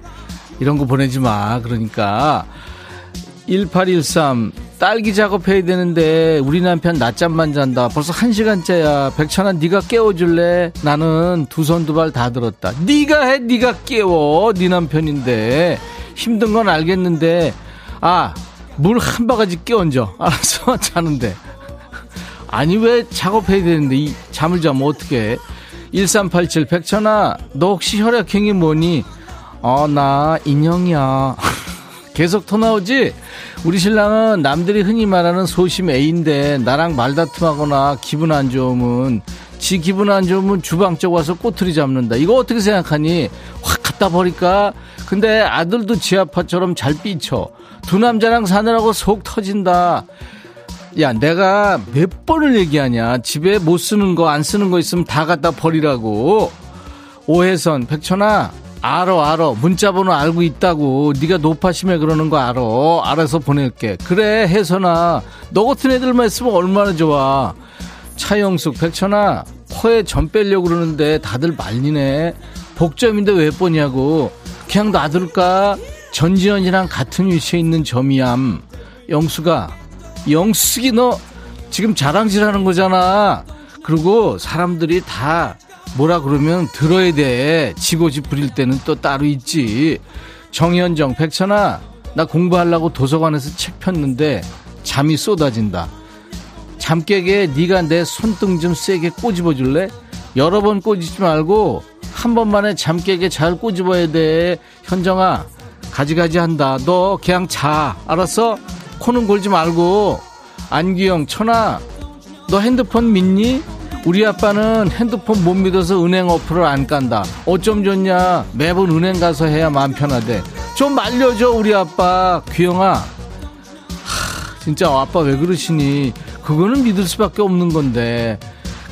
이런 거 보내지 마. 그러니까. 1813 딸기 작업해야 되는데 우리 남편 낮잠만 잔다. 벌써 한 시간째야. 백천아 네가 깨워줄래? 나는 두 손 두 발 다 들었다. 네가 해 네가 깨워. 네 남편인데. 힘든 건 알겠는데. 아 물 한 바가지 끼얹어. 알았어 자는데. 아니 왜 작업해야 되는데? 이 잠을 자면 어떡해? 1387 백천아 너 혹시 혈액형이 뭐니? 어 나 인형이야 계속 토 나오지? 우리 신랑은 남들이 흔히 말하는 소심 A인데 나랑 말다툼하거나 기분 안 좋으면 지 기분 안 좋으면 주방 쪽 와서 꼬투리 잡는다. 이거 어떻게 생각하니? 확 갖다 버릴까? 근데 아들도 지 아빠처럼 잘 삐쳐. 두 남자랑 사느라고 속 터진다. 야, 내가 몇 번을 얘기하냐. 집에 못 쓰는 거, 안 쓰는 거 있으면 다 갖다 버리라고. 오해선, 백천아, 알어, 알어. 문자번호 알고 있다고. 네가 높아심에 그러는 거 알어. 알아서 보낼게. 그래, 혜선아. 너 같은 애들만 있으면 얼마나 좋아. 차영숙, 백천아. 코에 점 빼려고 그러는데 다들 말리네. 복점인데 왜 뽀냐고. 그냥 놔둘까? 전지현이랑 같은 위치에 있는 점이암. 영수가, 영숙이 너 지금 자랑질 하는 거잖아. 그리고 사람들이 다 뭐라 그러면 들어야 돼. 지고지 부릴 때는 또 따로 있지. 정현정, 백천아, 나 공부하려고 도서관에서 책 폈는데 잠이 쏟아진다. 잠 깨게 네가 내 손등 좀 세게 꼬집어 줄래? 여러 번 꼬집지 말고 한 번만에 잠 깨게 잘 꼬집어야 돼. 현정아, 가지가지 한다. 너 그냥 자. 알았어? 코는 골지 말고. 안기영, 천아, 너 핸드폰 믿니? 우리 아빠는 핸드폰 못 믿어서 은행 어플을 안 깐다. 어쩜 좋냐? 매번 은행 가서 해야 마음 편하대. 좀 말려줘, 우리 아빠. 귀영아. 하, 진짜 아빠 왜 그러시니? 그거는 믿을 수밖에 없는 건데.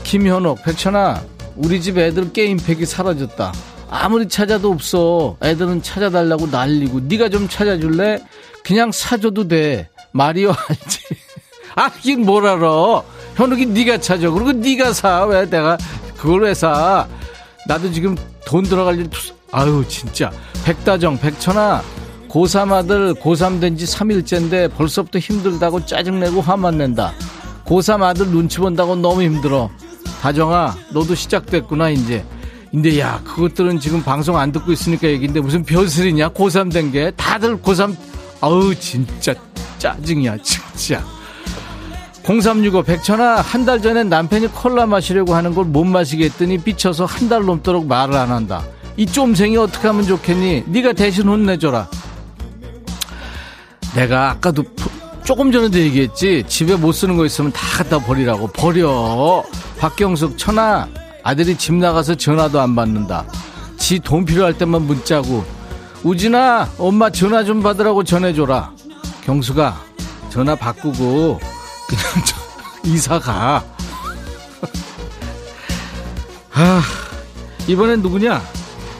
김현옥, 백천아, 우리 집 애들 게임팩이 사라졌다. 아무리 찾아도 없어. 애들은 찾아달라고 난리고. 네가 좀 찾아줄래? 그냥 사줘도 돼. 마리오 알지? 아긴 뭘 알아. 현욱이 네가 찾아. 그리고 네가 사. 왜 내가 그걸 왜 사? 나도 지금 돈 들어갈 일 투... 아유 진짜. 백다정, 백천아. 고3 아들 고3 된 지 3일째인데 벌써부터 힘들다고 짜증내고 화만 낸다. 고3 아들 눈치 본다고 너무 힘들어. 다정아, 너도 시작됐구나, 이제. 근데 야, 그것들은 지금 방송 안 듣고 있으니까 얘기인데 무슨 벼슬이냐? 고3 된 게. 다들 고3, 아우, 진짜 짜증이야, 진짜. 0365 백천아 한 달 전에 남편이 콜라 마시려고 하는 걸 못 마시게 했더니 삐쳐서 한 달 넘도록 말을 안 한다. 이 쫌생이 어떻게 하면 좋겠니? 네가 대신 혼내줘라. 내가 아까도 조금 전에도 얘기했지. 집에 못 쓰는 거 있으면 다 갖다 버리라고. 버려. 박경숙 천하 아들이 집 나가서 전화도 안 받는다. 지 돈 필요할 때만 문자고. 우진아 엄마 전화 좀 받으라고 전해줘라. 경수가 전화 바꾸고 그냥 이사 가 아, 이번엔 누구냐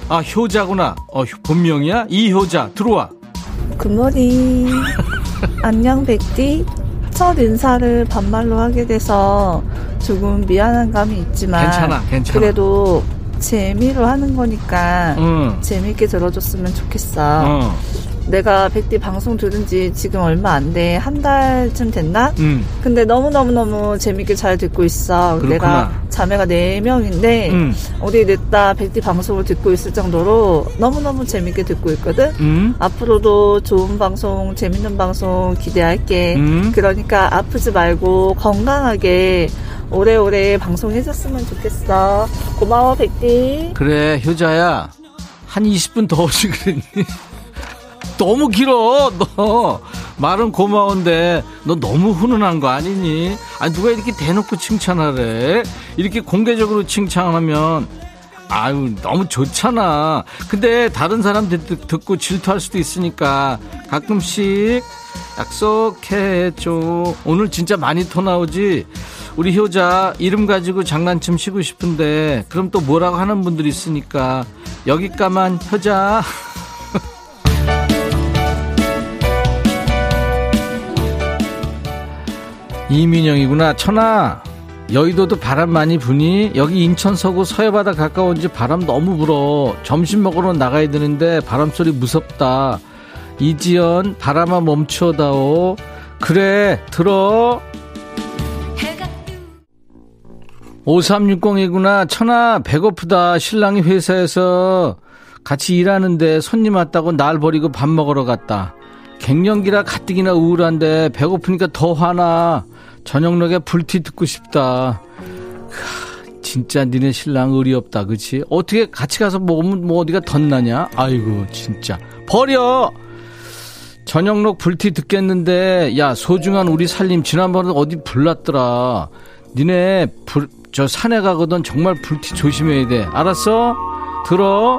아 효자구나 어 본명이야 이효자 들어와 굿모닝. 안녕, 백디. 첫 인사를 반말로 하게 돼서 조금 미안한 감이 있지만. 괜찮아, 괜찮아. 그래도 재미로 하는 거니까 응. 재밌게 들어줬으면 좋겠어. 어. 내가 백디 방송 들은 지 지금 얼마 안 돼. 한 달쯤 됐나? 응. 근데 너무너무너무 재밌게 잘 듣고 있어. 그렇구나. 내가 자매가 4명인데 응. 어디 냈다 백디 방송을 듣고 있을 정도로 너무너무 재밌게 듣고 있거든. 응. 앞으로도 좋은 방송, 재밌는 방송 기대할게. 음. 그러니까 아프지 말고 건강하게 오래오래 방송해줬으면 좋겠어. 고마워, 백디. 그래 효자야. 한 20분 더 오지 그랬니? 너무 길어 너. 말은 고마운데 너 너무 훈훈한 거 아니니? 아니 누가 이렇게 대놓고 칭찬하래? 이렇게 공개적으로 칭찬하면 아유 너무 좋잖아. 근데 다른 사람 듣, 듣고 질투할 수도 있으니까 가끔씩 약속해줘. 오늘 진짜 많이 터 나오지 우리 효자 이름 가지고 장난좀 치고 싶은데 그럼 또 뭐라고 하는 분들이 있으니까 여기까만 효자. 이민영이구나. 천아 여의도도 바람 많이 부니? 여기 인천 서구 서해바다 가까운지 바람 너무 불어. 점심 먹으러 나가야 되는데 바람소리 무섭다. 이지연 바람아 멈춰다오. 그래 들어 5360이구나. 천아 배고프다. 신랑이 회사에서 같이 일하는데 손님 왔다고 날 버리고 밥 먹으러 갔다. 갱년기라 가뜩이나 우울한데 배고프니까 더 화나. 저녁녘에 불티 듣고 싶다. 크, 진짜 니네 신랑 의리 없다. 그치? 어떻게 같이 가서 먹으면 뭐 어디가 덧나냐? 아이고 진짜. 버려! 저녁록 불티 듣겠는데 야 소중한 우리 살림 지난번에 어디 불났더라. 니네 불, 저 산에 가거든 정말 불티 조심해야 돼. 알았어? 들어.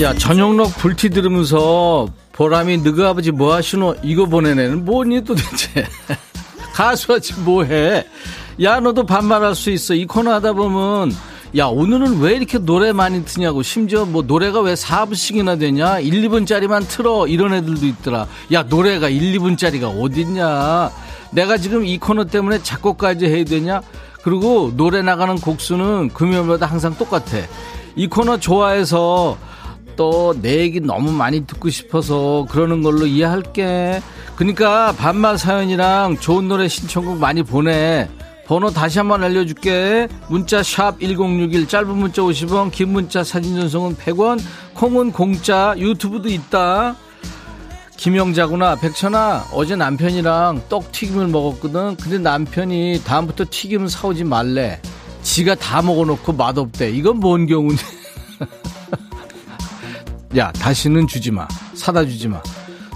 야 저녁록 불티 들으면서 보람이 너그 아버지 뭐 하시노? 이거 보내내는 뭐니 도대체? 가수하지 뭐해? 야 너도 반말할 수 있어. 이 코너 하다 보면 야 오늘은 왜 이렇게 노래 많이 트냐고. 심지어 뭐 노래가 왜 4분씩이나 되냐? 1, 2분짜리만 틀어. 이런 애들도 있더라. 야 노래가 1, 2분짜리가 어딨냐? 내가 지금 이 코너 때문에 작곡까지 해야 되냐? 그리고 노래 나가는 곡수는 금요일마다 항상 똑같아. 이 코너 좋아해서 또내 얘기 너무 많이 듣고 싶어서 그러는 걸로 이해할게. 그러니까 반말 사연이랑 좋은 노래 신청곡 많이 보내. 번호 다시 한번 알려줄게. 문자 샵 1061 짧은 문자 50원 긴 문자 사진 전송은 100원 콩은 공짜 유튜브도 있다. 김영자구나. 백천아 어제 남편이랑 떡튀김을 먹었거든. 근데 남편이 다음부터 튀김 사오지 말래. 지가 다 먹어놓고 맛없대. 이건 뭔 경우냐? 야 다시는 주지 마. 사다 주지 마.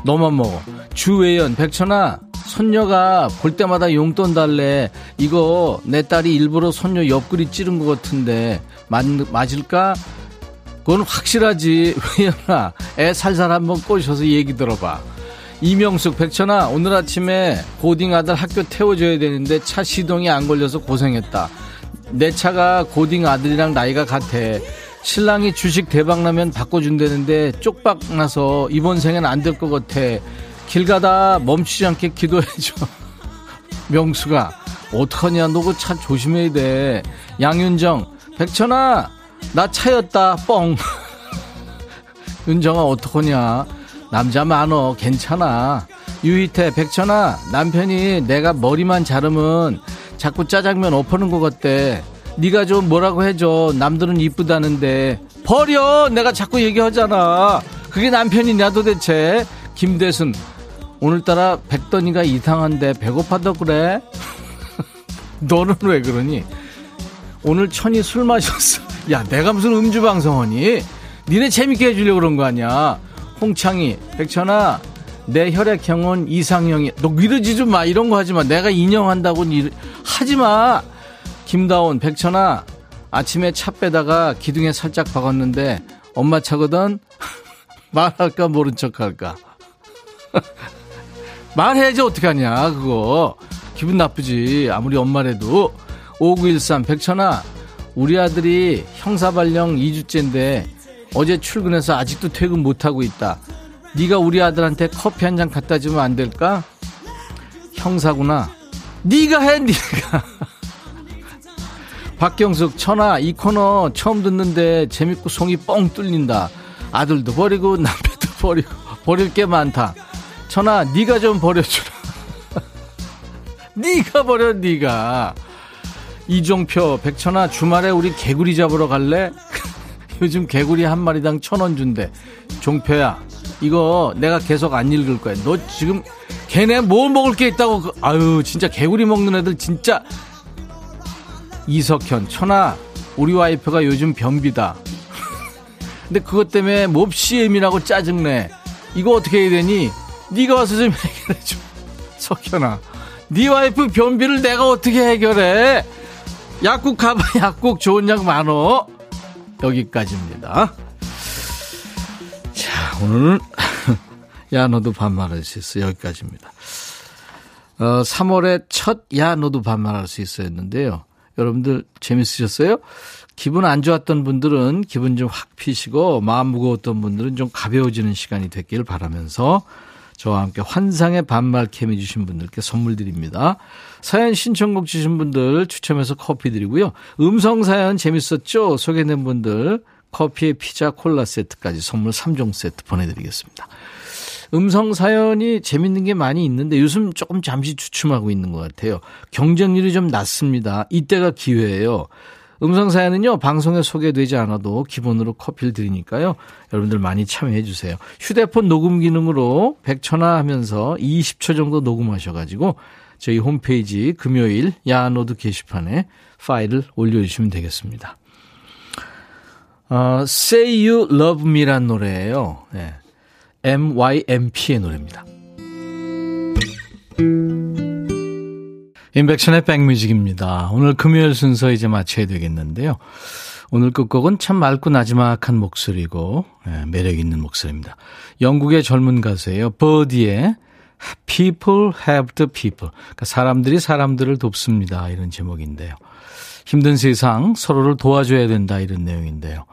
너만 먹어. 주외연. 백천아 손녀가 볼 때마다 용돈 달래. 이거 내 딸이 일부러 손녀 옆구리 찌른 것 같은데 맞, 맞을까? 그건 확실하지. 왜냐나 애 살살 한번 꼬셔서 얘기 들어봐. 이명숙, 백천아, 오늘 아침에 고딩 아들 학교 태워줘야 되는데 차 시동이 안 걸려서 고생했다. 내 차가 고딩 아들이랑 나이가 같아. 신랑이 주식 대박나면 바꿔준다는데 쪽박 나서 이번 생엔 안 될 것 같아. 길 가다 멈추지 않게 기도해줘. 명수가, 어떡하냐, 너 그 차 조심해야 돼. 양윤정, 백천아, 나 차였다, 뻥. 윤정아, 어떡하냐. 남자 많어, 괜찮아. 유희태, 백천아, 남편이 내가 머리만 자르면 자꾸 짜장면 엎어는 것 같대. 네가 좀 뭐라고 해줘. 남들은 이쁘다는데. 버려! 내가 자꾸 얘기하잖아. 그게 남편이냐 도대체. 김대순, 오늘따라 백던이가 이상한데 배고파도 그래? 너는 왜 그러니? 오늘 천이 술 마셨어. 야, 내가 무슨 음주 방송하니? 니네 재밌게 해주려고 그런 거 아니야. 홍창이, 백천아, 내 혈액형은 이상형이. 너 믿어지 좀 마. 이런 거 하지 마. 내가 인형한다고 니 하지 마. 김다온, 백천아, 아침에 차 빼다가 기둥에 살짝 박았는데 엄마 차거든? 말할까 모른 척 할까? 말해야지 어떡하냐 그거. 기분 나쁘지. 아무리 엄마래도. 5913 백천아 우리 아들이 형사발령 2주째인데 어제 출근해서 아직도 퇴근 못하고 있다. 네가 우리 아들한테 커피 한 잔 갖다 주면 안 될까? 형사구나. 네가 해 네가. 박경숙 천아 이 코너 처음 듣는데 재밌고 송이 뻥 뚫린다. 아들도 버리고 남편도 버리고 버릴 게 많다 천아 네가 좀 버려주라. 네가 버려 네가. 이종표 백천아 주말에 우리 개구리 잡으러 갈래? 요즘 개구리 한 마리당 천 원 준대. 종표야 이거 내가 계속 안 읽을 거야. 너 지금 걔네 뭘 먹을 게 있다고 그- 아유 진짜 개구리 먹는 애들 진짜. 이석현 천아 우리 와이프가 요즘 변비다. 근데 그것 때문에 몹시 예민하고 짜증내. 이거 어떻게 해야 되니 네가 와서 좀 해결해 줘. 석현아 네 와이프 변비를 내가 어떻게 해결해? 약국 가봐 약국 좋은 약 많어. 여기까지입니다. 자 오늘은 야 너도 반말할 수 있어. 여기까지입니다. 어, 3월의 첫 야 너도 반말할 수 있어 였는데요. 여러분들 재밌으셨어요? 기분 안 좋았던 분들은 기분 좀 확 피시고 마음 무거웠던 분들은 좀 가벼워지는 시간이 됐길 바라면서 저와 함께 환상의 반말 캠 해주신 분들께 선물 드립니다. 사연 신청곡 주신 분들 추첨해서 커피 드리고요. 음성 사연 재밌었죠? 소개된 분들 커피에 피자 콜라 세트까지 선물 3종 세트 보내드리겠습니다. 음성 사연이 재밌는 게 많이 있는데 요즘 조금 잠시 주춤하고 있는 것 같아요. 경쟁률이 좀 낮습니다. 이때가 기회예요. 음성 사연은요, 방송에 소개되지 않아도 기본으로 커피를 드리니까요. 여러분들 많이 참여해 주세요. 휴대폰 녹음 기능으로 100초나 하면서 20초 정도 녹음하셔가지고 저희 홈페이지 금요일 야노드 게시판에 파일을 올려주시면 되겠습니다. 어, Say You Love Me란 노래예요. 네. MYMP의 노래입니다. 인백션의 백뮤직입니다. 오늘 금요일 순서 이제 마쳐야 되겠는데요. 오늘 끝곡은 참 맑고 나지막한 목소리고 예, 매력 있는 목소리입니다. 영국의 젊은 가수예요. 버디의 People Have the People. 그러니까 사람들이 사람들을 돕습니다. 이런 제목인데요. 힘든 세상 서로를 도와줘야 된다 이런 내용인데요.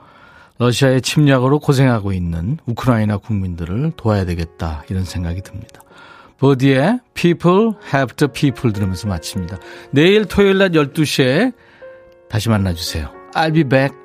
러시아의 침략으로 고생하고 있는 우크라이나 국민들을 도와야 되겠다 이런 생각이 듭니다. 버디의 People Have the People 들으면서 마칩니다. 내일 토요일 낮 12시에 다시 만나주세요. I'll be back.